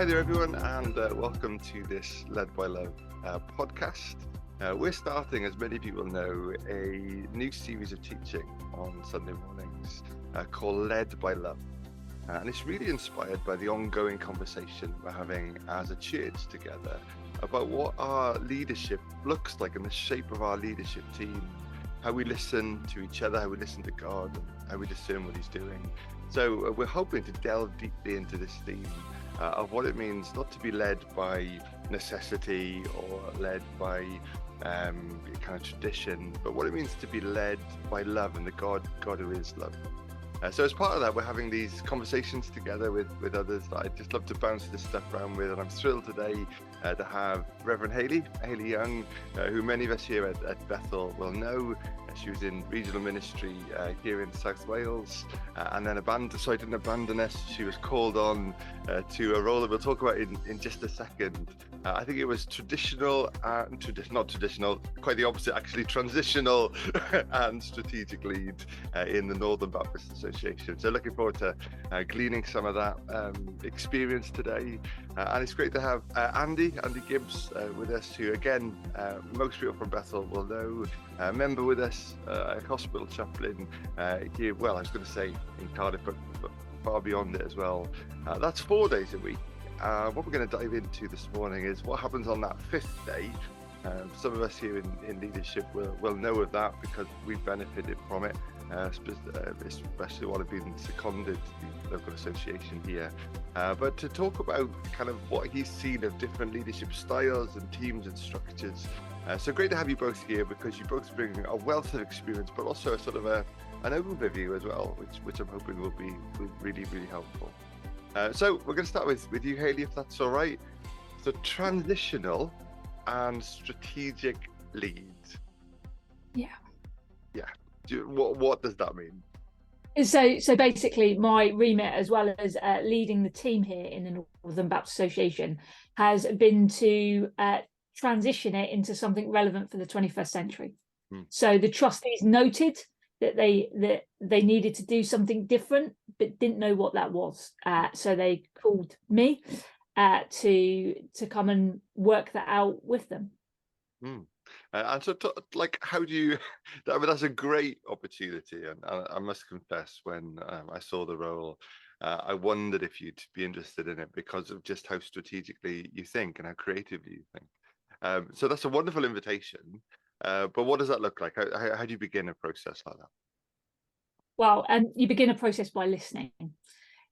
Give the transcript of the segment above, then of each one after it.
hi there, everyone, and uh, welcome to this Led by Love uh, podcast. Uh, we're starting, as many people know, a new series of teaching on Sunday mornings uh, called Led by Love. Uh, and it's really inspired by the ongoing conversation we're having as a church together about what our leadership looks like and the shape of our leadership team, how we listen to each other, how we listen to God, how we discern what He's doing. So uh, we're hoping to delve deeply into this theme uh, of what it means not to be led by necessity or led by um, kind of tradition, but what it means to be led by love and the God, God who is love. Uh, so as part of that, we're having these conversations together with, with others that I'd just love to bounce this stuff around with. And I'm thrilled today uh, to have Reverend Hayley, Hayley Young, uh, who many of us here at, at Bethel will know. Uh, she was in regional ministry uh, here in South Wales uh, and then abandoned, so I didn't abandon us. She was called on to a role that we'll talk about in, in just a second. I think it was traditional and tradi- not traditional, quite the opposite, actually transitional and strategic lead in the Northern Baptist Association. So looking forward to gleaning some of that um, experience today. and it's great to have Andy Andy, Gibbs uh, with us, who again, uh, most people from Bethel will know, a member with us, uh, a hospital chaplain uh, here, well, I was going to say in Cardiff, but, but far beyond it as well. Uh, that's four days a week. Uh, what we're going to dive into this morning is what happens on that fifth day. Um, some of us here in, in leadership will, will know of that because we've benefited from it uh, uh, especially while I've been seconded to the local association here. Uh, but to talk about kind of what he's seen of different leadership styles and teams and structures. Uh, so great to have you both here because you both bring a wealth of experience, but also a sort of a, an overview as well, which, which I'm hoping will be really, really helpful. Uh, so we're going to start with, with you, Hayley, if that's all right. So transitional and strategic lead. Yeah. Yeah what what does that mean? So, so basically, my remit, as well as uh, leading the team here in the Northern Baptist Association, has been to uh, transition it into something relevant for the 21st century. Hmm. So the trustees noted that they that they needed to do something different, but didn't know what that was. Uh, so they called me uh, to to come and work that out with them. Hmm. Uh, and so, to, like, how do you? I mean, that's a great opportunity, and, and I must confess, when um, I saw the role, uh, I wondered if you'd be interested in it because of just how strategically you think and how creatively you think. Um, so that's a wonderful invitation. Uh, but what does that look like? How, how, do you begin a process like that? Well, um, you begin a process by listening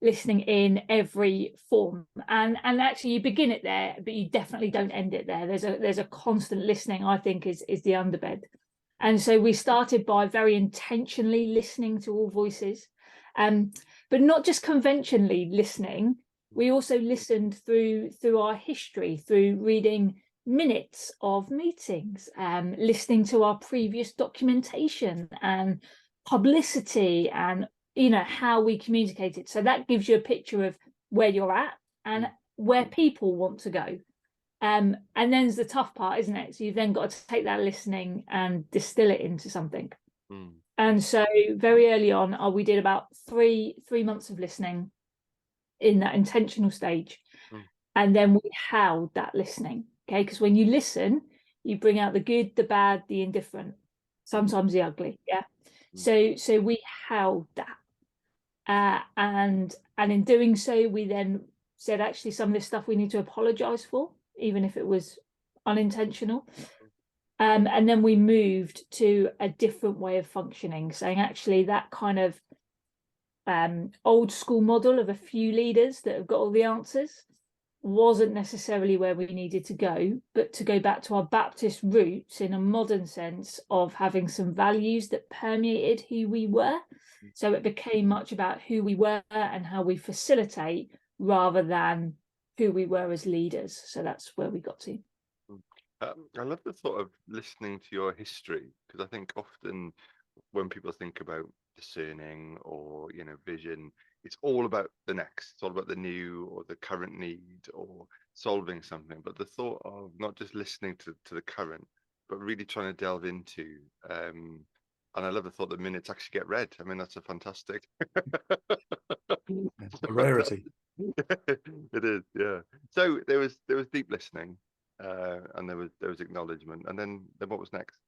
listening in every form and and actually you begin it there but you definitely don't end it there there's a there's a constant listening i think is is the underbed and so we started by very intentionally listening to all voices um but not just conventionally listening we also listened through through our history through reading minutes of meetings um listening to our previous documentation and publicity and you know how we communicate it so that gives you a picture of where you're at and mm. where people want to go um, and then's the tough part isn't it so you've then got to take that listening and distill it into something mm. and so very early on uh, we did about three three months of listening in that intentional stage mm. and then we held that listening okay? Because when you listen you bring out the good the bad the indifferent. Sometimes the ugly yeah? Mm. so so we held that. Uh, and and in doing so, we then said actually some of this stuff we need to apologize for, even if it was unintentional. Um, and then we moved to a different way of functioning, saying actually that kind of um, old school model of a few leaders that have got all the answers wasn't necessarily where we needed to go, but to go back to our Baptist roots in a modern sense of having some values that permeated who we were. Mm. So it became much about who we were and how we facilitate rather than who we were as leaders. So that's where we got to. Mm. Um, I love the thought of listening to your history because I think often when people think about discerning or you know vision it's all about the next it's all about the new or the current need or solving something but the thought of not just listening to, to the current but really trying to delve into um and i love the thought that minutes actually get read i mean that's a fantastic it's a rarity it is yeah so there was there was deep listening, uh, and there was there was acknowledgement, and then then what was next?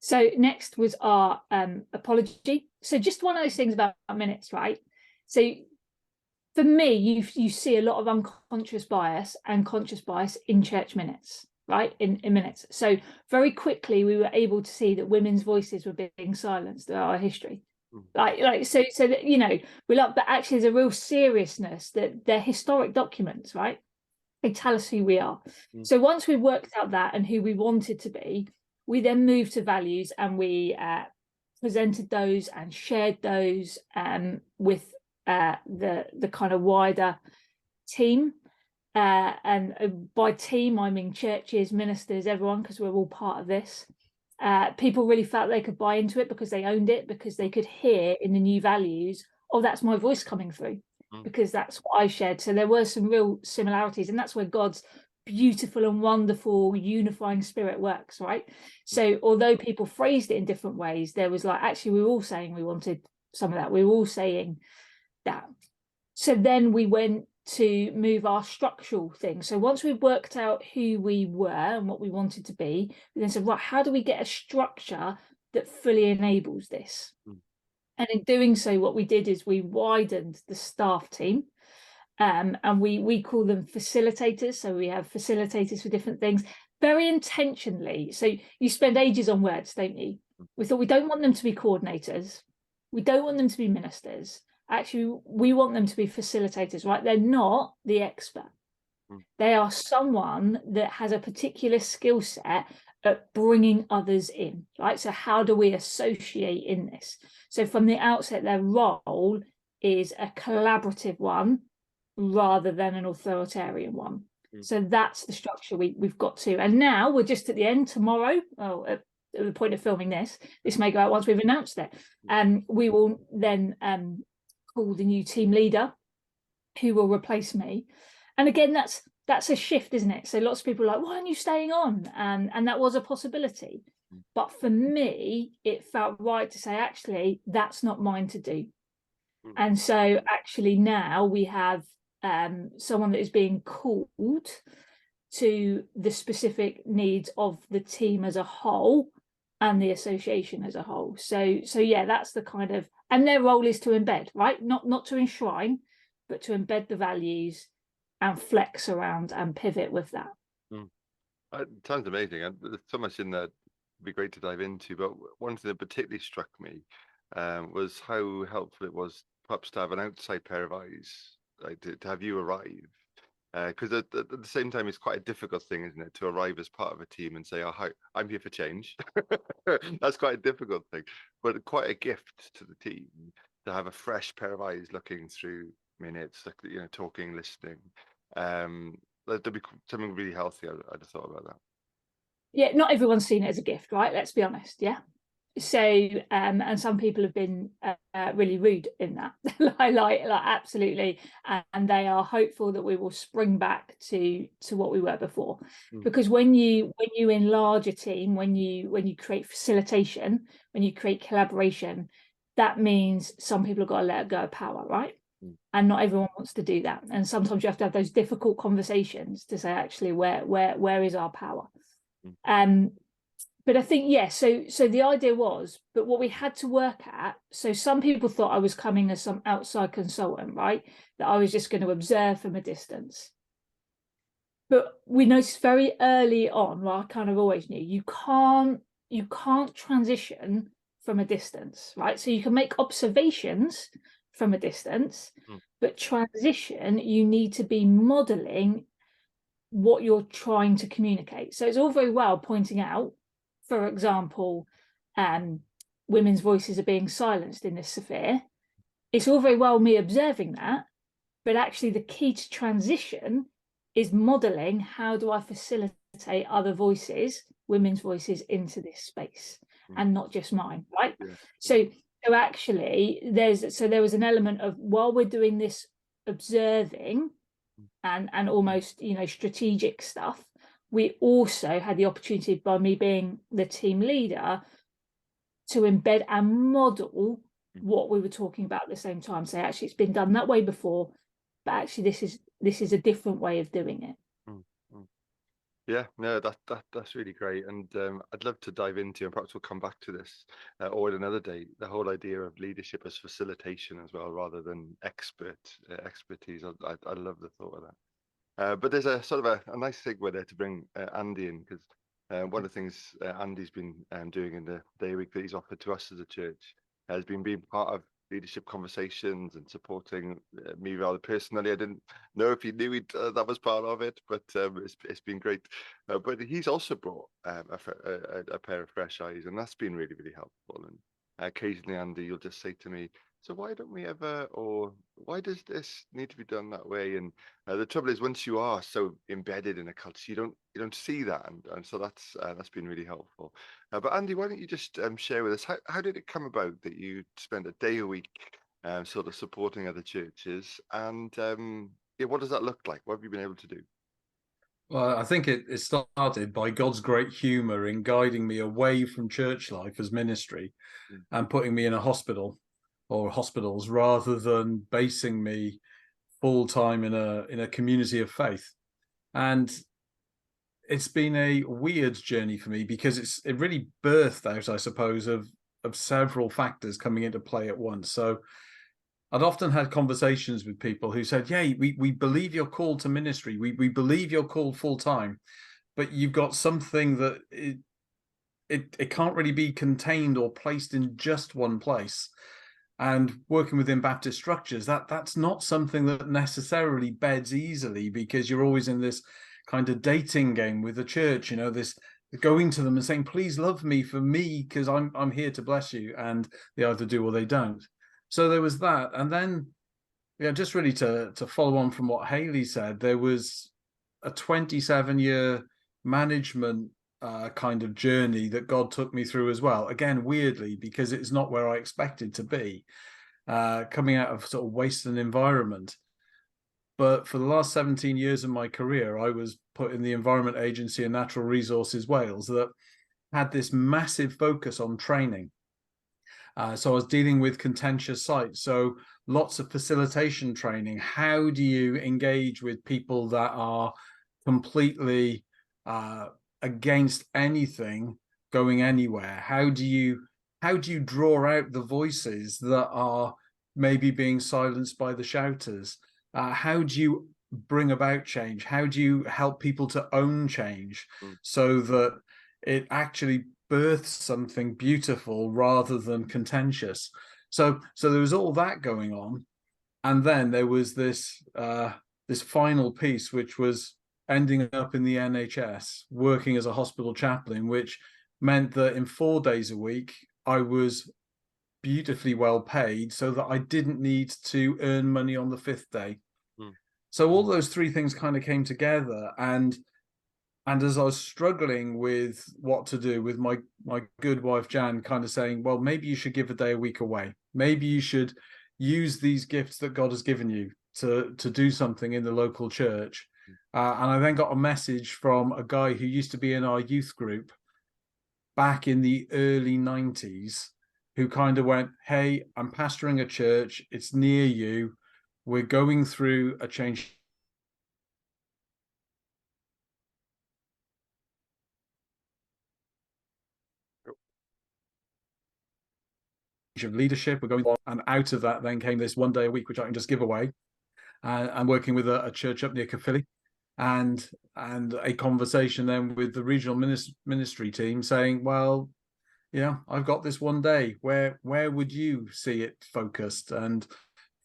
So next was our um, apology. So just one of those things about minutes, right? So for me, you you see a lot of unconscious bias and conscious bias in church minutes, right? In, in minutes. So very quickly we were able to see that women's voices were being silenced throughout our history. Mm. Like, like so, so that you know, we love, but actually, there's a real seriousness that they're historic documents, right? They tell us who we are. Mm. So once we worked out that and who we wanted to be, we then moved to values and we uh, presented those and shared those um, with uh, the the kind of wider team. Uh, and uh, by team, I mean churches, ministers, everyone, because we're all part of this. Uh, people really felt they could buy into it because they owned it, because they could hear in the new values, oh, that's my voice coming through, mm. because that's what I shared. So there were some real similarities, and that's where God's beautiful and wonderful unifying spirit works right so although people phrased it in different ways there was like actually we were all saying we wanted some of that we were all saying that so then we went to move our structural thing so once we worked out who we were and what we wanted to be we then said right how do we get a structure that fully enables this mm. and in doing so what we did is we widened the staff team um, and we we call them facilitators. So we have facilitators for different things, very intentionally. So you spend ages on words, don't you? We thought we don't want them to be coordinators, we don't want them to be ministers. Actually, we want them to be facilitators, right? They're not the expert. Hmm. They are someone that has a particular skill set at bringing others in, right? So, how do we associate in this? So, from the outset, their role is a collaborative one rather than an authoritarian one. Mm. So that's the structure we, we've got to. And now we're just at the end tomorrow. Oh, at, at the point of filming this, this may go out once we've announced it. Um, we will then um, call the new team leader who will replace me. And again, that's that's a shift, isn't it? So lots of people are like, why aren't you staying on? And and that was a possibility. Mm. But for me, it felt right to say, actually, that's not mine to do. Mm. And so actually now we have um, someone that is being called to the specific needs of the team as a whole and the association as a whole. So so yeah, that's the kind of and their role is to embed, right? Not not to enshrine, but to embed the values and flex around and pivot with that. Mm. Uh, sounds amazing. And there's so much in there be great to dive into. But one thing that particularly struck me um, was how helpful it was perhaps to have an outside pair of eyes like to, to have you arrive because uh, at, at, the same time it's quite a difficult thing isn't it to arrive as part of a team and say oh hi, i'm here for change. That's quite a difficult thing but quite a gift to the team to have a fresh pair of eyes looking through minutes like you know talking listening. Um there'd be something really healthy I'd, I'd have thought about that. Yeah not everyone's seen it as a gift right? Let's be honest yeah so um and some people have been uh, really rude in that like, like like absolutely and they are hopeful that we will spring back to to what we were before mm. because when you when you enlarge a team when you when you create facilitation when you create collaboration that means some people have got to let go of power right mm. and not everyone wants to do that and sometimes you have to have those difficult conversations to say actually where where where is our power mm. um but I think yes. Yeah, so so the idea was, but what we had to work at. So some people thought I was coming as some outside consultant, right? That I was just going to observe from a distance. But we noticed very early on, well, I kind of always knew you can't you can't transition from a distance, right? So you can make observations from a distance, mm. but transition you need to be modeling what you're trying to communicate. So it's all very well pointing out for example, um, women's voices are being silenced in this sphere, it's all very well me observing that, but actually the key to transition is modeling how do I facilitate other voices, women's voices into this space mm. and not just mine, right? Yeah. So so actually there's so there was an element of while we're doing this observing hmm. and and almost you know strategic stuff we also had the opportunity by me being the team leader to embed and model mm. what we were talking about at the same time say actually it's been done that way before but actually this is this is a different way of doing it. Yeah, no, that that that's really great, and um, I'd love to dive into, and perhaps we'll come back to this uh, or in another day. The whole idea of leadership as facilitation as well, rather than expert uh, expertise. I, I, I love the thought of that. Uh, but there's a sort of a, a nice segue there to bring uh, Andy in because uh, one of the things uh, Andy's been um, doing in the day week that he's offered to us as a church has been being part of leadership conversations and supporting uh, me rather personally. I didn't know if he knew he uh, that was part of it, but um, it's, it's been great. But he's also brought um, a, a, a, pair of fresh eyes, and that's been really, really helpful. And occasionally, Andy, you'll just say to me, so why don't we ever or why does this need to be done that way? And uh, the trouble is once you are so embedded in a culture you don't you don't see that. And, and so that's uh, that's been really helpful. Uh, but andy why don't you just um, share with us how, how did it come about that you spent a day a week um, sort of supporting other churches? And um, yeah, what does that look like? What have you been able to do? Well, I think it, it started by God's great humor in guiding me away from church life as ministry mm. and putting me in a hospital or hospitals rather than basing me full time in a in a community of faith. And it's been a weird journey for me because it's it really birthed out i suppose of of several factors coming into play at once. So i'd often had conversations with people who said yeah we, we believe you're called to ministry. We, we believe you're called full time but you've got something that it, it it can't really be contained or placed in just one place and working within Baptist structures, that that's not something that necessarily beds easily because you're always in this kind of dating game with the church, you know, this going to them and saying, please love me for me, because I'm I'm here to bless you. And they either do or they don't. So there was that. And then yeah, just really to to follow on from what Hayley said, there was a 27 year management uh, kind of journey that God took me through as well. Again, weirdly, because it's not where I expected to be, uh, coming out of sort of Western environment. But for the last 17 years of my career, I was put in the Environment Agency and Natural Resources Wales that had this massive focus on training. Uh, so I was dealing with contentious sites. So lots of facilitation training. How do you engage with people that are completely uh, against anything going anywhere? How do you how do you draw out the voices that are maybe being silenced by the shouters? Uh, how do you bring about change? How do you help people to own change mm. so that it actually births something beautiful rather than contentious? So so there was all that going on and then there was this uh this final piece which was ending up in the NHS working as a hospital chaplain, which meant that in four days a week, I was beautifully well paid so that I didn't need to earn money on the fifth day. Hmm. So all those three things kind of came together and and as I was struggling with what to do with my my good wife Jan kind of saying, well, maybe you should give a day a week away. Maybe you should use these gifts that God has given you to to do something in the local church uh, and I then got a message from a guy who used to be in our youth group back in the early 90s who kind of went, Hey, I'm pastoring a church. It's near you. We're going through a change. of leadership we're going on and out of that then came this one day a week which i can just give away uh, i'm working with a, a church up near Caerphilly and and a conversation then with the regional ministry team saying, well, yeah, I've got this one day. Where where would you see it focused? And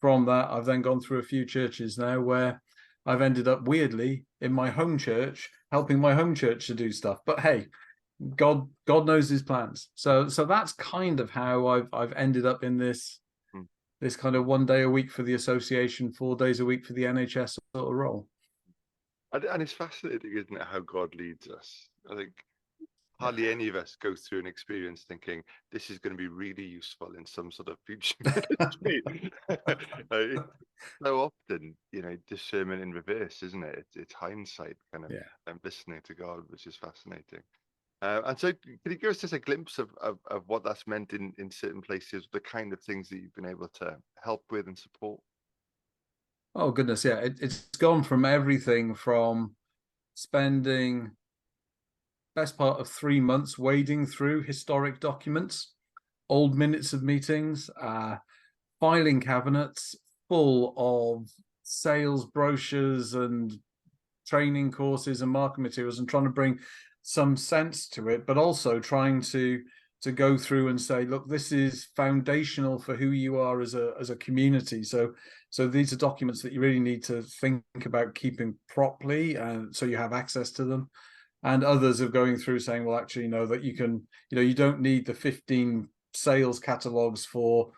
from that, I've then gone through a few churches now where I've ended up weirdly in my home church, helping my home church to do stuff. But hey, God God knows his plans. So so that's kind of how I've I've ended up in this. This kind of one day a week for the association, four days a week for the NHS sort of role. And, and it's fascinating, isn't it, how God leads us? I think hardly any of us go through an experience thinking this is going to be really useful in some sort of future so often you know discernment in reverse isn't it it's, it's hindsight kind of yeah. um, listening to god which is fascinating uh, and so can you give us just a glimpse of, of, of what that's meant in in certain places the kind of things that you've been able to help with and support Oh goodness, yeah. It, it's gone from everything from spending best part of three months wading through historic documents, old minutes of meetings, uh, filing cabinets full of sales brochures and training courses and marketing materials and trying to bring some sense to it, but also trying to to go through and say, look, this is foundational for who you are as a as a community. So so these are documents that you really need to think about keeping properly, and so you have access to them. And others are going through saying, well, actually, you know that you can, you know, you don't need the 15 sales catalogs for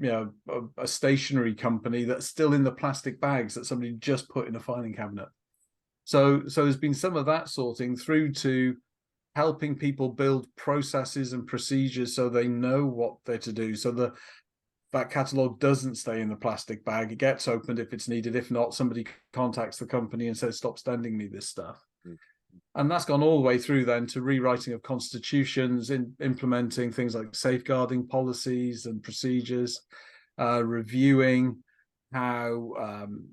you know a, a, stationery company that's still in the plastic bags that somebody just put in a filing cabinet so so there's been some of that sorting through to helping people build processes and procedures so they know what they're to do so the that catalog doesn't stay in the plastic bag. It gets opened if it's needed. If not somebody contacts the company and says stop sending me this stuff. Mm-hmm. and that's gone all the way through then to rewriting of constitutions in implementing things like safeguarding policies and procedures uh, reviewing how um,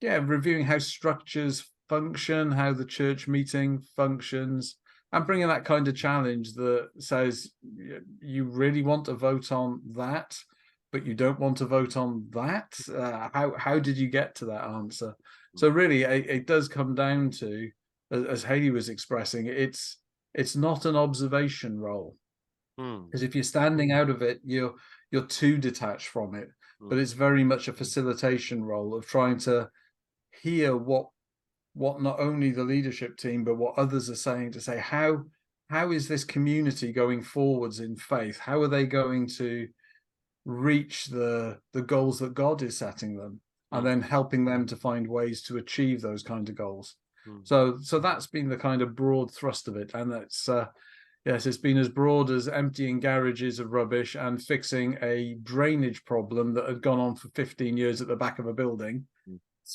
yeah reviewing how structures function how the church meeting functions and bringing that kind of challenge that says you really want to vote on that but you don't want to vote on that uh, how how did you get to that answer so hmm. really it, it does come down to as hayley was expressing it's it's not an observation role because mm. if you're standing out of it you're you're too detached from it mm. but it's very much a facilitation role of trying to hear what what not only the leadership team but what others are saying to say how how is this community going forwards in faith? How are they going to reach the the goals that god is setting them and then helping them to find ways to achieve those kind of goals? Mm. so so that's been the kind of broad thrust of it. And that's uh yes it's been as broad as emptying garages of rubbish and fixing a drainage problem that had gone on for 15 years at the back of a building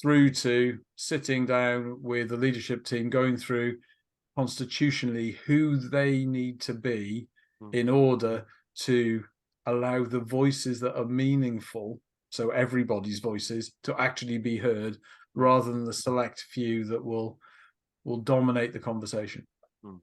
through to sitting down with the leadership team, going through constitutionally who they need to be mm. in order to allow the voices that are meaningful, so everybody's voices, to actually be heard, rather than the select few that will will dominate the conversation. Mm.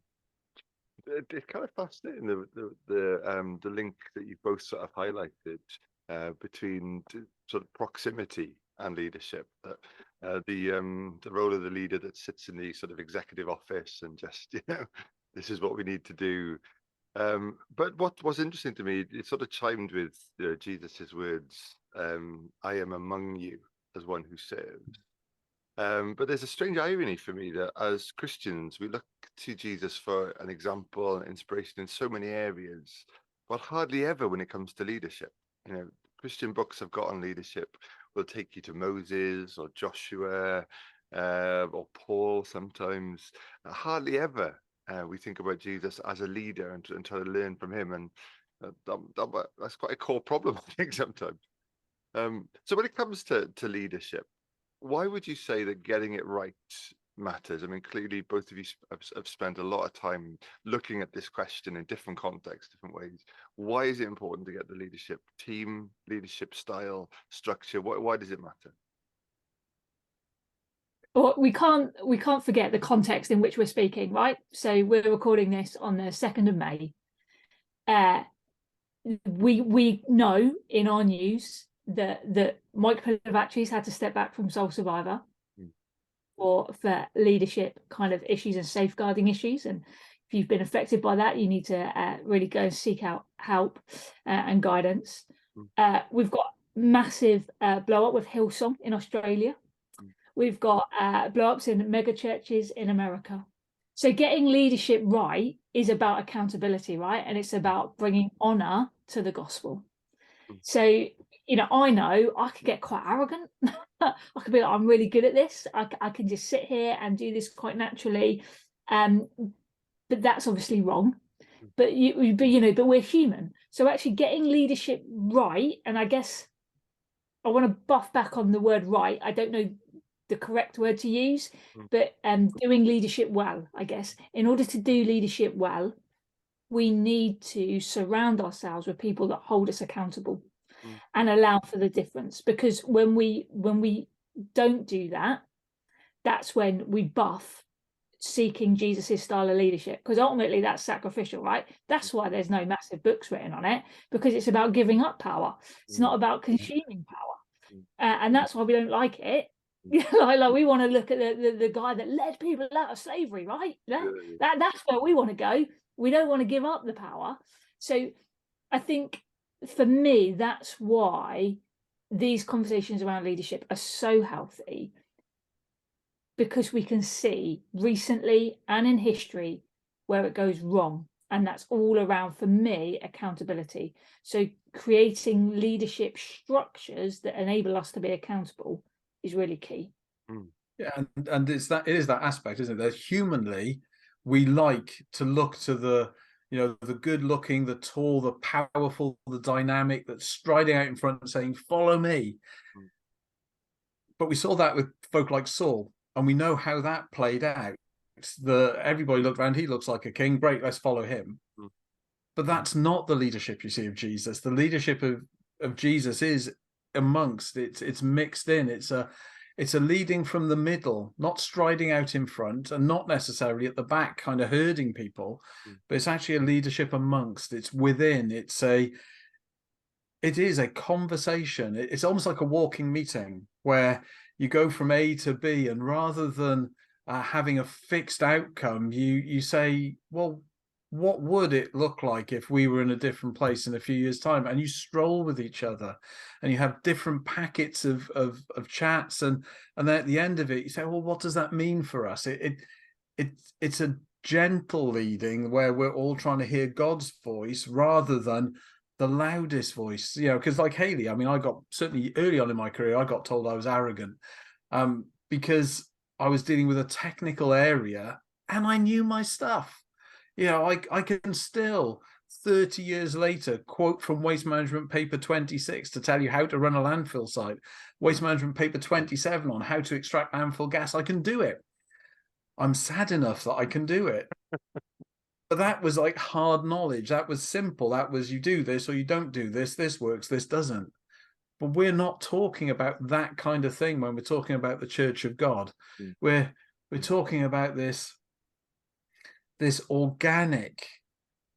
It's kind of fascinating the the the, um, the link that you both sort of highlighted uh, between sort of proximity and leadership. Uh, the um, the role of the leader that sits in the sort of executive office and just you know this is what we need to do. Um, but what was interesting to me, it sort of chimed with Jesus's words, um, "I am among you as one who serves." Um, but there's a strange irony for me that as Christians we look to Jesus for an example and inspiration in so many areas, but hardly ever when it comes to leadership. You know, Christian books have got on leadership will take you to Moses or Joshua uh, or Paul sometimes. Uh, hardly ever uh, we think about Jesus as a leader and, and try to learn from him. And uh, that, that, that's quite a core problem, I think, sometimes. Um, so when it comes to, to leadership, why would you say that getting it right matters? I mean, clearly both of you have, spent a lot of time looking at this question in different contexts, different ways. Why is it important to get the leadership team, leadership style, structure? Why, why does it matter? Well, we can't we can't forget the context in which we're speaking, right? So we're recording this on the second of May. Uh, we we know in our news that that Mike Pilavachi's had to step back from Soul Survivor for for leadership kind of issues and safeguarding issues and if you've been affected by that you need to uh, really go and seek out help uh, and guidance mm. uh, we've got massive uh, blow up with hillsong in australia mm. we've got uh, blow ups in mega churches in america so getting leadership right is about accountability right and it's about bringing honor to the gospel mm. so you know i know i could get quite arrogant I could be like, I'm really good at this. I, I can just sit here and do this quite naturally. Um, but that's obviously wrong. Hmm. But you, but you know, but we're human. So actually getting leadership right, and I guess I want to buff back on the word right. I don't know the correct word to use, mm. but um, doing leadership well, I guess. In order to do leadership well, we need to surround ourselves with people that hold us accountable. Mm. and allow for the difference because when we when we don't do that that's when we buff seeking jesus' style of leadership because ultimately that's sacrificial right? That's why there's no massive books written on it because it's about giving up power. It's Mm. not about consuming power. Mm. uh, and that's why we don't like it. Mm. like, like we want to look at the, the the guy that led people out of slavery right? That, that that's where we want to go. We don't want to give up the power. So i think for me that's why these conversations around leadership are so healthy because we can see recently and in history where it goes wrong and that's all around for me accountability. So creating leadership structures that enable us to be accountable is really key. Hmm. Yeah, and, and it's that it is that aspect, isn't it? That humanly we like to look to the you know the good looking, the tall, the powerful, the dynamic that's striding out in front and saying, Follow me. Mm. But we saw that with folk like Saul, and we know how that played out. The everybody looked around, he looks like a king, great, let's follow him. Mm. But that's not the leadership you see of Jesus. The leadership of, of Jesus is amongst it's it's mixed in. It's a it's a leading from the middle, not striding out in front and not necessarily at the back, kind of herding people, Mm. but it's actually a leadership amongst, it's within, it's a it is a conversation. It's almost like a walking meeting where you go from A to B, and rather than uh, having a fixed outcome, you you say, well, what would it look like if we were in a different place in a few years' time? And you stroll with each other, and you have different packets of of, of chats, and and then at the end of it, you say, well, what does that mean for us? It it, it it's a gentle leading where we're all trying to hear God's voice rather than the loudest voice you know because like hayley i mean i got certainly early on in my career i got told i was arrogant um because i was dealing with a technical area and i knew my stuff you know i i can still 30 years later quote from waste management paper 26 to tell you how to run a landfill site waste management paper 27 on how to extract landfill gas. I can do it. I'm sad enough that i can do it. But that was like hard knowledge. That was simple. That was you do this or you don't do this this works this doesn't. But we're not talking about that kind of thing when we're talking about the church of god. Mm. we're we're talking about this this organic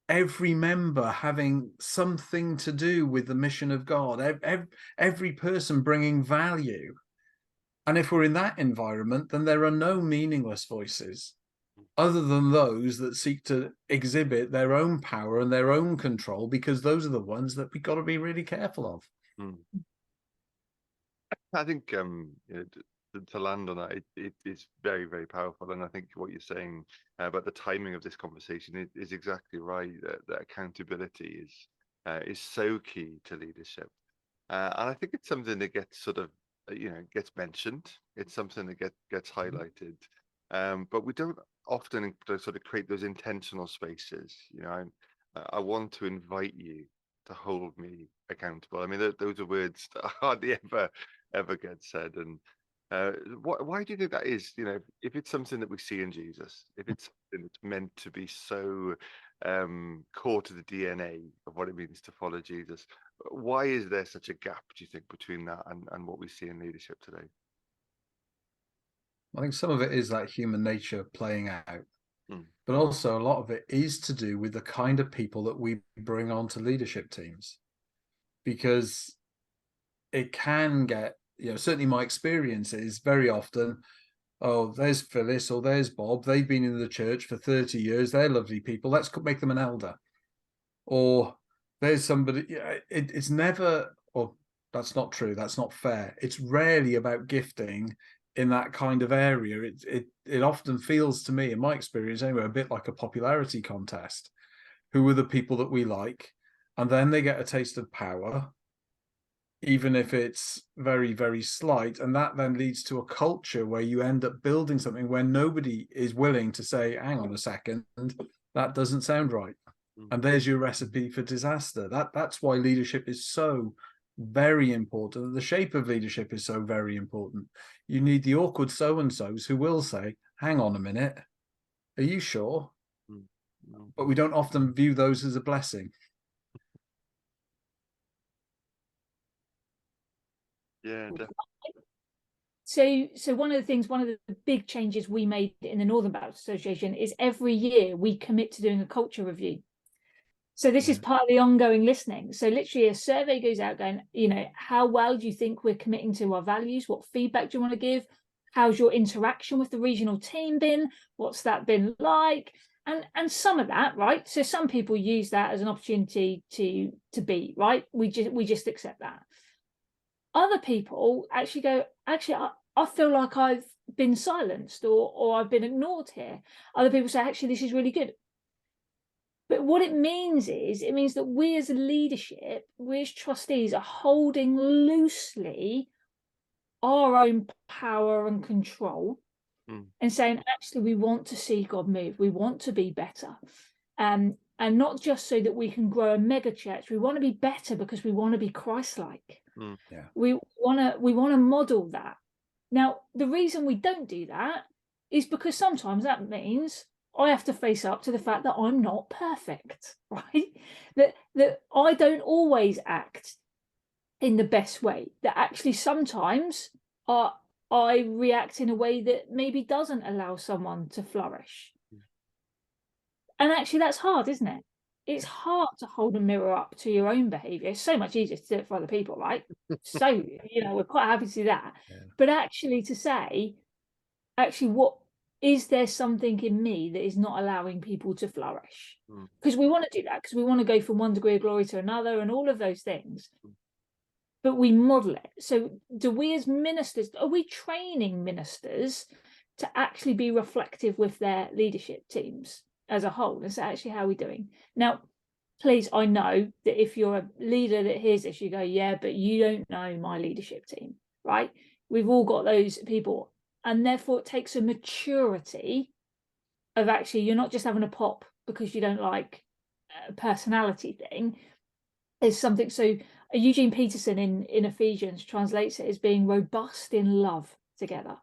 every member having something to do with the mission of god every, every person bringing value and if we're in that environment then there are no meaningless voices other than those that seek to exhibit their own power and their own control, because those are the ones that we've got to be really careful of. I think um, you know, to, to land on that, it, it is very, very powerful. And I think what you're saying uh, about the timing of this conversation is, is exactly right. That, that accountability is uh, is so key to leadership, uh, and I think it's something that gets sort of uh, you know gets mentioned. It's something that get, gets highlighted, um, but we don't often sort of create those intentional spaces. You know, I, I want to invite you to hold me accountable. I mean, th- those are words that hardly ever ever get said. And uh, wh- why do you think that is? You know, if it's something that we see in Jesus, if it's something that's meant to be so um, core to the DNA of what it means to follow Jesus, why is there such a gap? Do you think between that and, and what we see in leadership today? I think some of it is that human nature playing out, Mm. but also a lot of it is to do with the kind of people that we bring onto leadership teams, because it can get, you know, certainly my experience is very often, oh, there's Phyllis or there's Bob, they've been in the church for 30 years, they're lovely people, let's make them an elder. Or there's somebody, it, it's never, or that's not true, that's not fair. It's rarely about gifting in that kind of area. It it it often feels to me, in my experience anyway, a bit like a popularity contest. Who are the people that we like? And then they get a taste of power, even if it's very, very slight. And that then leads to a culture where you end up building something where nobody is willing to say, hang on a second, that doesn't sound right. Mm. And there's your recipe for disaster. That that's why leadership is so very important. The shape of leadership is so very important. You need the awkward so and so's who will say, hang on a minute, are you sure? Mm. But we don't often view those as a blessing. Yeah, definitely. So, so one of the things, one of the big changes we made in the Northern Baptist Association is every year we commit to doing a culture review. So this is mm-hmm. part of the ongoing listening. So literally a survey goes out going, you know, how well do you think we're committing to our values? What feedback do you want to give? How's your interaction with the regional team been? What's that been like? And and some of that, right? So some people use that as an opportunity to to be, right? We just we just accept that. Other people actually go, actually, I, I feel like I've been silenced or or I've been ignored here. Other people say, actually, this is really good. But what it means is, it means that we as a leadership, we as trustees are holding loosely our own power and control Mm. and saying, actually, we want to see God move. We want to be better. Um, and not just so that we can grow a mega church. We want to be better because we want to be Christ-like. Mm. Yeah. We want to we want to model that. Now, the reason we don't do that is because sometimes that means I have to face up to the fact that I'm not perfect, right? That that I don't always act in the best way. That actually sometimes I I react in a way that maybe doesn't allow someone to flourish. And actually that's hard, isn't it? It's hard to hold a mirror up to your own behavior. It's so much easier to do it for other people, right? so, you know, we're quite happy to do that. Yeah. But actually to say, actually, what is there something in me that is not allowing people to flourish? Mm. Because we want to do that, because we want to go from one degree of glory to another and all of those things. Mm. But we model it. So do we as ministers, are we training ministers to actually be reflective with their leadership teams as a whole? Is that actually how we're doing? Now, please, I know that if you're a leader that hears this, you go, yeah, but you don't know my leadership team, right? We've all got those people. And therefore, it takes a maturity of actually, you're not just having a pop because you don't like a personality thing. There's something so Eugene Peterson in, in Ephesians translates it as being robust in love together.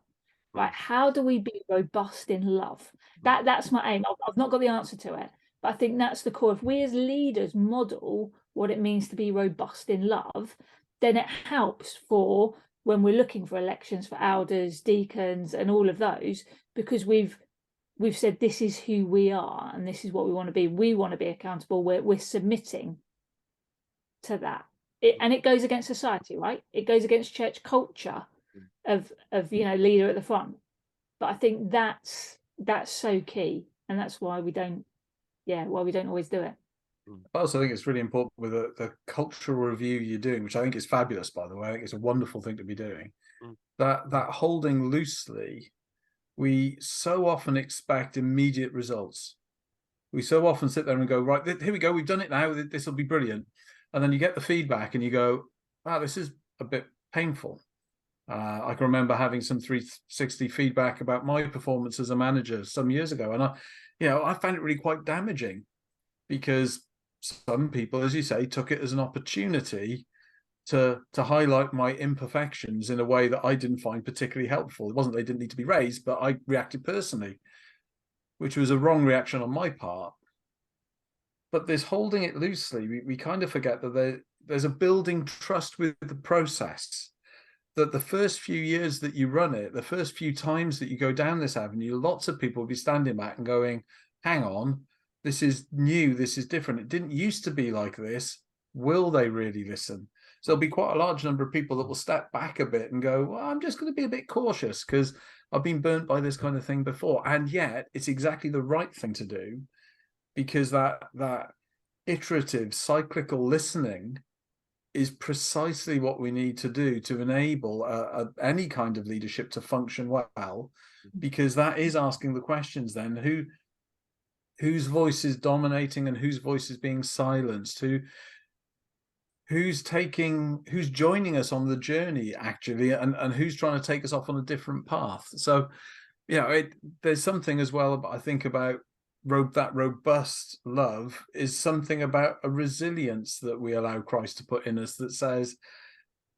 Right? Mm. How do we be robust in love? Mm. That that's my aim. I've, I've not got the answer to it, but I think that's the core. If we as leaders model what it means to be robust in love, then it helps for when we're looking for elections for elders, deacons, and all of those, because we've we've said this is who we are and this is what we want to be. We want to be accountable. We're we're submitting to that. It, and it goes against society, right? It goes against church culture of of you know leader at the front. But I think that's that's so key, and that's why we don't, yeah, why we don't always do it. I also think it's really important with the, the cultural review you're doing, which I think is fabulous, by the way. I think it's a wonderful thing to be doing. Mm. That that holding loosely, we so often expect immediate results. We so often sit there and go, right, th- here we go, we've done it now. This will be brilliant, and then you get the feedback and you go, wow, this is a bit painful. Uh, I can remember having some 360 feedback about my performance as a manager some years ago, and I, you know, I found it really quite damaging because some people, as you say, took it as an opportunity to to highlight my imperfections in a way that I didn't find particularly helpful. It wasn't they didn't need to be raised, but I reacted personally, which was a wrong reaction on my part. But this holding it loosely, we, we kind of forget that there, there's a building trust with the process. That the first few years that you run it, the first few times that you go down this avenue, lots of people will be standing back and going, hang on, this is new, this is different. It didn't used to be like this. Will they really listen? So there'll be quite a large number of people that will step back a bit and go, well, I'm just going to be a bit cautious because I've been burnt by this kind of thing before. And yet it's exactly the right thing to do because that that iterative cyclical listening is precisely what we need to do to enable uh, uh, any kind of leadership to function well because that is asking the questions then who whose voice is dominating and whose voice is being silenced? Who who's taking who's joining us on the journey actually and and who's trying to take us off on a different path? So you know it there's something as well i think about that robust love is something about a resilience that we allow christ to put in us that says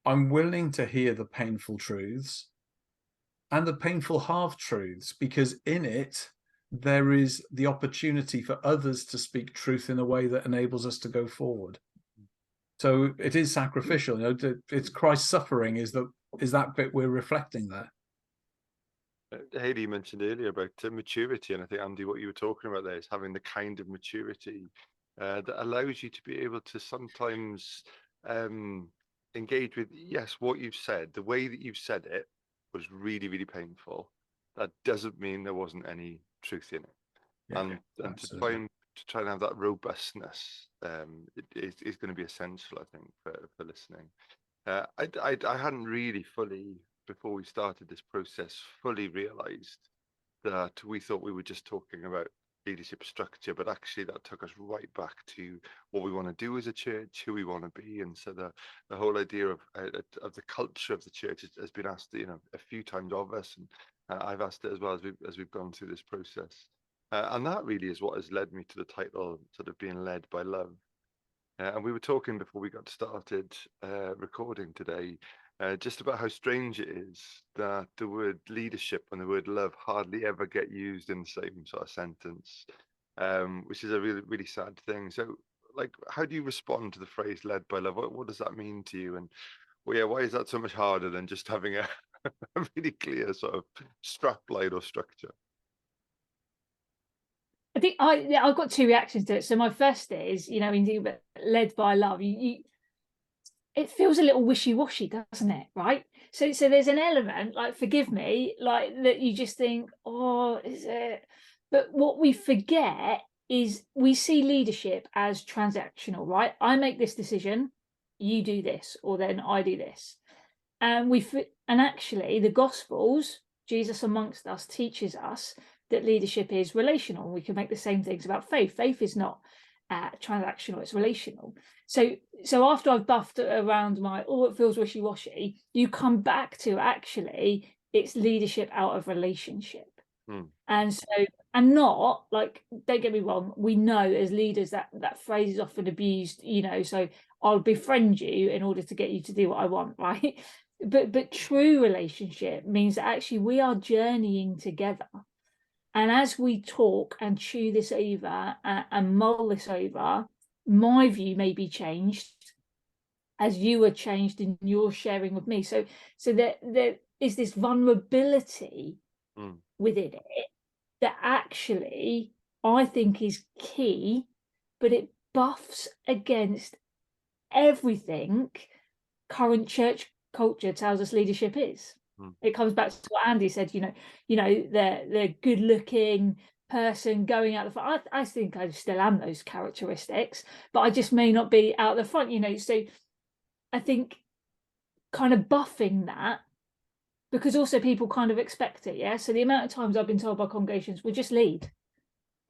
i'm willing to hear the painful truths and the painful half truths because in it there is the opportunity for others to speak truth in a way that enables us to go forward So it is sacrificial. You know, it's Christ's suffering. Is that is that bit we're reflecting there? Uh, Hayley mentioned earlier about uh, maturity, and I think Andy, what you were talking about there is having the kind of maturity uh, that allows you to be able to sometimes um, engage with yes, what you've said, the way that you've said it was really, really painful. That doesn't mean there wasn't any truth in it, yeah, and and to try and to try and have that robustness um, is, is going to be essential, I think, for for listening. Uh, I, I I hadn't really fully before we started this process fully realized that we thought we were just talking about leadership structure, but actually that took us right back to what we want to do as a church, who we want to be, and so the the whole idea of uh, of the culture of the church has, been asked, you know, a few times of us, and uh, I've asked it as well as we as we've gone through this process, uh, and that really is what has led me to the title, sort of being led by love. Uh, and we were talking before we got started uh, recording today uh, just about how strange it is that the word leadership and the word love hardly ever get used in the same sort of sentence, um, which is a really, really sad thing. So, like, how do you respond to the phrase led by love? What, what does that mean to you? And well, yeah, why is that so much harder than just having a, a really clear sort of strap line or structure? I think I I've got two reactions to it. So my first is, you know, in led by love, you, you it feels a little wishy-washy doesn't it? Right? So so there's an element like forgive me like that you just think oh is it? But what we forget is we see leadership as transactional right? I make this decision you do this or then i do this. And we and actually the gospels jesus amongst us teaches us that leadership is relational we can make the same things about faith. Faith is not uh, transactional it's relational. So so after i've buffed around my oh it feels wishy-washy you come back to actually it's leadership out of relationship. Hmm. and so and not like don't get me wrong we know as leaders that that phrase is often abused you know so i'll befriend you in order to get you to do what i want right? But but true relationship means that actually we are journeying together and as we talk and chew this over and, and mull this over, my view may be changed as you are changed in your sharing with me. So, so there, there is this vulnerability mm. within it that actually I think is key, but it buffs against everything current church culture tells us leadership is. Hmm. It comes back to what Andy said. You know, you know, the the good looking person going out the front. I, I think I still am those characteristics, but I just may not be out the front. You know, so I think kind of buffing that because also people kind of expect it. Yeah. So the amount of times I've been told by congregations, "We just lead.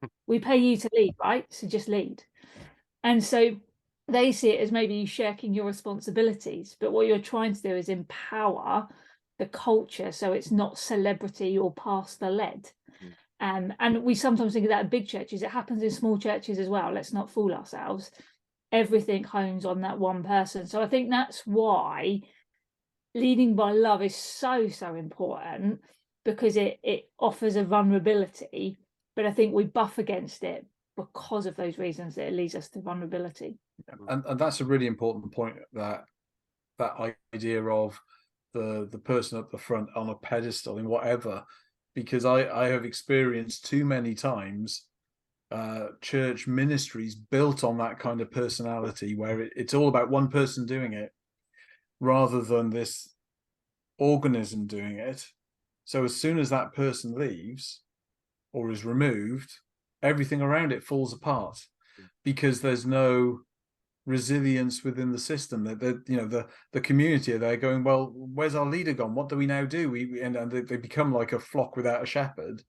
Hmm. we pay you to lead, right? So just lead." And so they see it as maybe you shirking your responsibilities, but what you're trying to do is empower the culture so it's not celebrity or pastor led mm. um, and we sometimes think of that in big churches. It happens in small churches as well. Let's not fool ourselves. Everything hones on that one person. So i think that's why leading by love is so so important because it it offers a vulnerability but i think we buff against it because of those reasons that it leads us to vulnerability. And, and that's a really important point that that idea of the the person at the front on a pedestal in whatever because i i have experienced too many times uh church ministries built on that kind of personality where it, it's all about one person doing it rather than this organism doing it. So as soon as that person leaves or is removed everything around it falls apart because there's no resilience within the system that the you know the the community are there going well where's our leader gone? What do we now do? We and, and they, they become like a flock without a shepherd.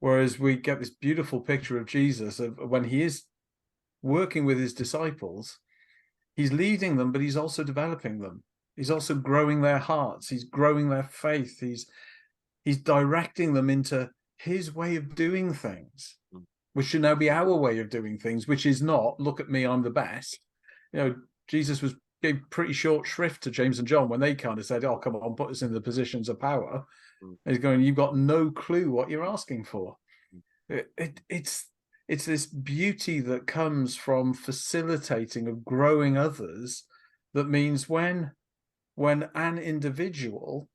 Whereas we get this beautiful picture of jesus of when he is working with his disciples he's leading them but he's also developing them. He's also growing their hearts. He's growing their faith. He's he's directing them into his way of doing things hmm. which should now be our way of doing things which is not look at me i'm the best you know, Jesus was gave pretty short shrift to James and John when they kind of said, "Oh, come on, put us in the positions of power." Mm. He's going, "You've got no clue what you're asking for." Mm. It, it, it's it's this beauty that comes from facilitating of growing others that means when when an individual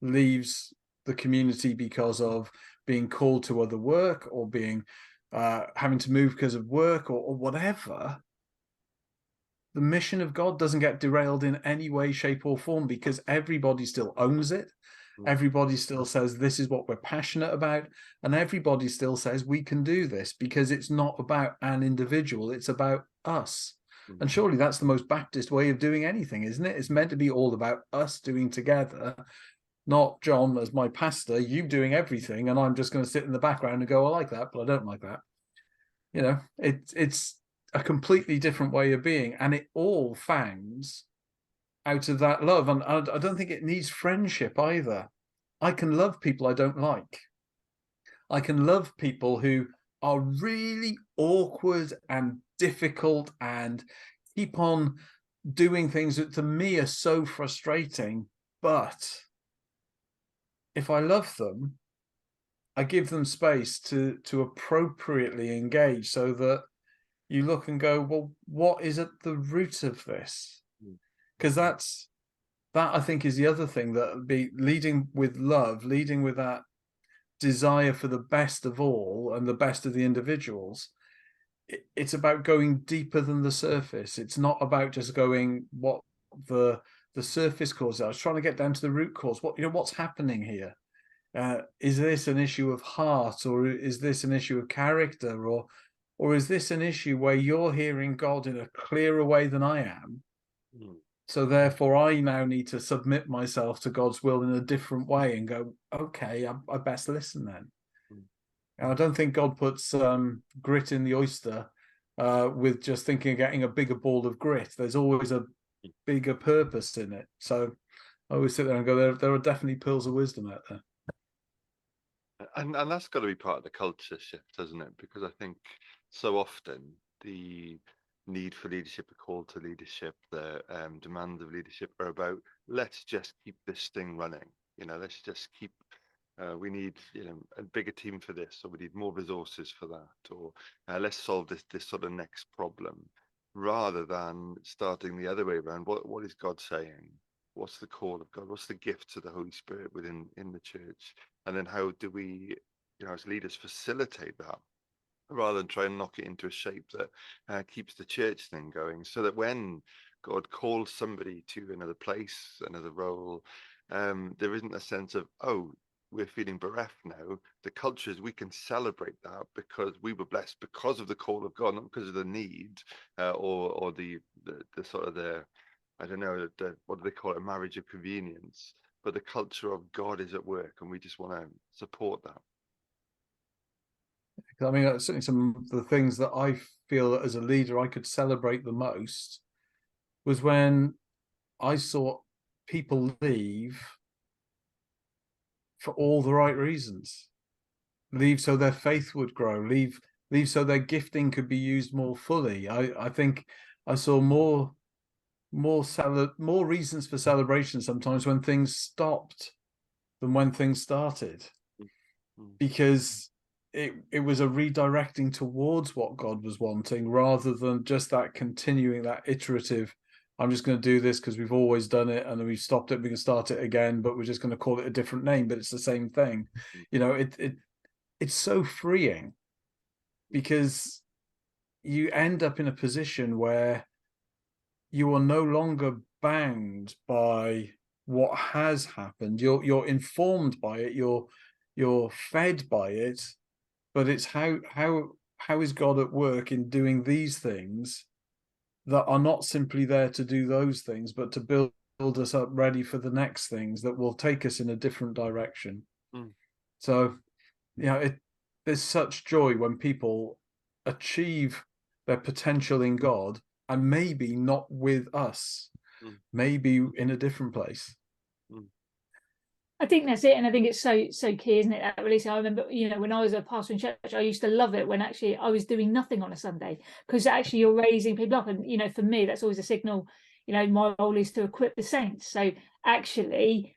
leaves the community because of being called to other work or being uh, having to move because of work or, or whatever the mission of god doesn't get derailed in any way shape or form because everybody still owns it Mm. Everybody still says this is what we're passionate about, and everybody still says we can do this because it's not about an individual, it's about us. And mm-hmm. surely that's the most Baptist way of doing anything, isn't it? It's meant to be all about us doing together, not John as my pastor, you doing everything, and I'm just going to sit in the background and go, I like that, but I don't like that. You know, it, it's a completely different way of being, and it all fangs out of that love. And I, I don't think it needs friendship either. I can love people I don't like. I can love people who are really awkward and difficult and keep on doing things that to me are so frustrating. But if I love them, I give them space to to appropriately engage so that you look and go, well, what is at the root of this? because that's that I think is the other thing that be leading with love, leading with that desire for the best of all and the best of the individuals. It's about going deeper than the surface. It's not about just going what the the surface cause. I was trying to get down to the root cause. What you know, what's happening here? Uh, is this an issue of heart, or is this an issue of character, or or is this an issue where you're hearing God in a clearer way than I am? Mm. So therefore, I now need to submit myself to God's will in a different way and go, okay, I, I best listen then. Mm. And I don't think God puts um, grit in the oyster uh, with just thinking of getting a bigger ball of grit. There's always a hmm. bigger purpose in it. So I always sit there and go, there, there are definitely pearls of wisdom out there. And and that's got to be part of the culture shift, hasn't it? Because I think so often the need for leadership, a call to leadership, the um, demand of leadership are about let's just keep this thing running. You know, let's just keep. Uh, we need you know a bigger team for this, or we need more resources for that, or uh, let's solve this this sort of next problem, rather than starting the other way around. What what is God saying? What's the call of God? What's the gift of the Holy Spirit within in the church? And then how do we, you know, as leaders, facilitate that? Rather than try and knock it into a shape that uh, keeps the church thing going so that when God calls somebody to another place, another role, um, there isn't a sense of, oh, we're feeling bereft now. The culture is we can celebrate that because we were blessed because of the call of God, not because of the need uh, or or the, the, the sort of the I don't know the, what do they call it, marriage of convenience. But the culture of God is at work, and we just want to support that. I mean, certainly some of the things that I feel that as a leader I could celebrate the most was when I saw people leave for all the right reasons. Leave so their faith would grow. Leave leave so their gifting could be used more fully. I I think I saw more more cele- more reasons for celebration sometimes when things stopped than when things started mm-hmm. because it it was a redirecting towards what God was wanting rather than just that continuing that iterative I'm just going to do this because we've always done it and then we've stopped it we can start it again but we're just going to call it a different name but it's the same thing mm-hmm. you know it it it's so freeing because you end up in a position where you are no longer bound by what has happened you're you're informed by it you're you're fed by it but it's how how how is God at work in doing these things that are not simply there to do those things, but to build, build us up ready for the next things that will take us in a different direction. Mm. So, you know, it there's such joy when people achieve their potential in God and maybe not with us, mm. maybe in a different place. I think that's it, and I think it's so so key, isn't it? That release. I remember, you know, when I was a pastor in church, I used to love it when actually I was doing nothing on a Sunday because actually you're raising people up, and you know, for me, that's always a signal. You know, my role is to equip the saints. So actually,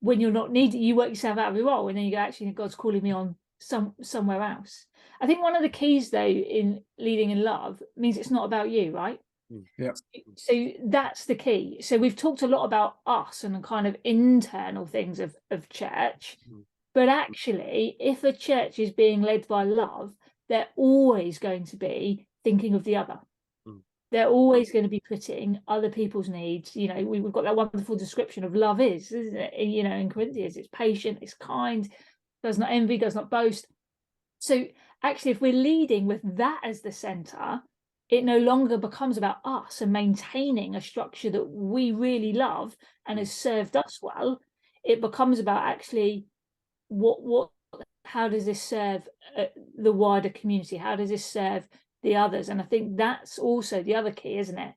when you're not needed, you work yourself out of your role, and then you go, actually, God's calling me on some somewhere else. I think one of the keys though in leading in love means it's not about you, right? Mm. Yeah. So that's the key. So we've talked a lot about us and the kind of internal things of, of church. Mm. But actually, if a church is being led by love, they're always going to be thinking of the other. Mm. They're always going to be putting other people's needs. You know, we, we've got that wonderful description of love is, isn't it? You know, in Corinthians, it's patient, it's kind, does not envy, does not boast. So actually, if we're leading with that as the center, it no longer becomes about us and maintaining a structure that we really love and has served us well. It becomes about actually what what how does this serve uh, the wider community? How does this serve the others? And I think that's also the other key, isn't it?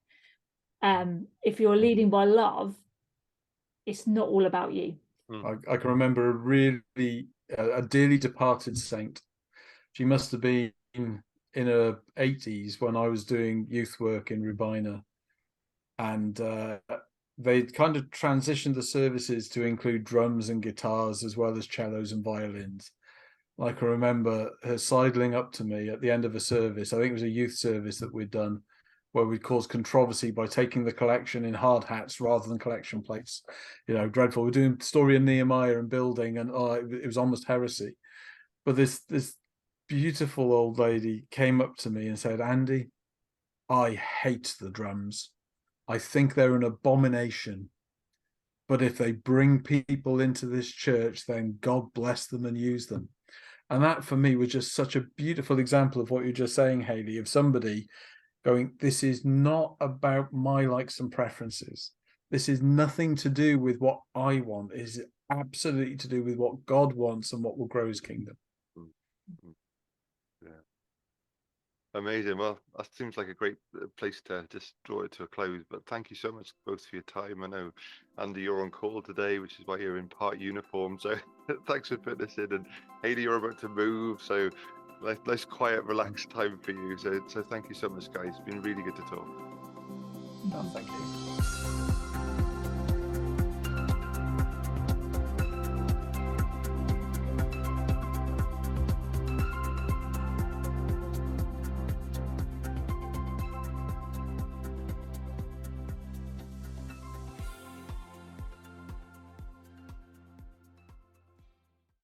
Um, if you're leading by love, it's not all about you. I, I can remember a really uh, a dearly departed saint. She must have been in her 80s when I was doing youth work in Rhiwbina, and uh, they'd kind of transitioned the services to include drums and guitars as well as cellos and violins. Like I remember her sidling up to me at the end of a service. I think it was a youth service that we'd done, where we'd caused controversy by taking the collection in hard hats rather than collection plates. You know, dreadful. We're doing story of Nehemiah and building, and oh, it was almost heresy. But this this beautiful old lady came up to me and said, "Andy, I hate the drums. I think they're an abomination." But if they bring people into this church, then God bless them and use them. And that for me was just such a beautiful example of what you're just saying, Hayley, of somebody going, This is not about my likes and preferences. This is nothing to do with what I want. It is absolutely to do with what God wants and what will grow his kingdom. Mm-hmm. Amazing. Well, that seems like a great uh, place to just draw it to a close. But thank you so much both for your time. I know, Andy, you're on call today, which is why you're in part uniform. So thanks for putting this in. And Hayley, you're about to move. So nice, nice quiet, relaxed time for you. So, so thank you so much, guys. It's been really good to talk. Oh, thank you.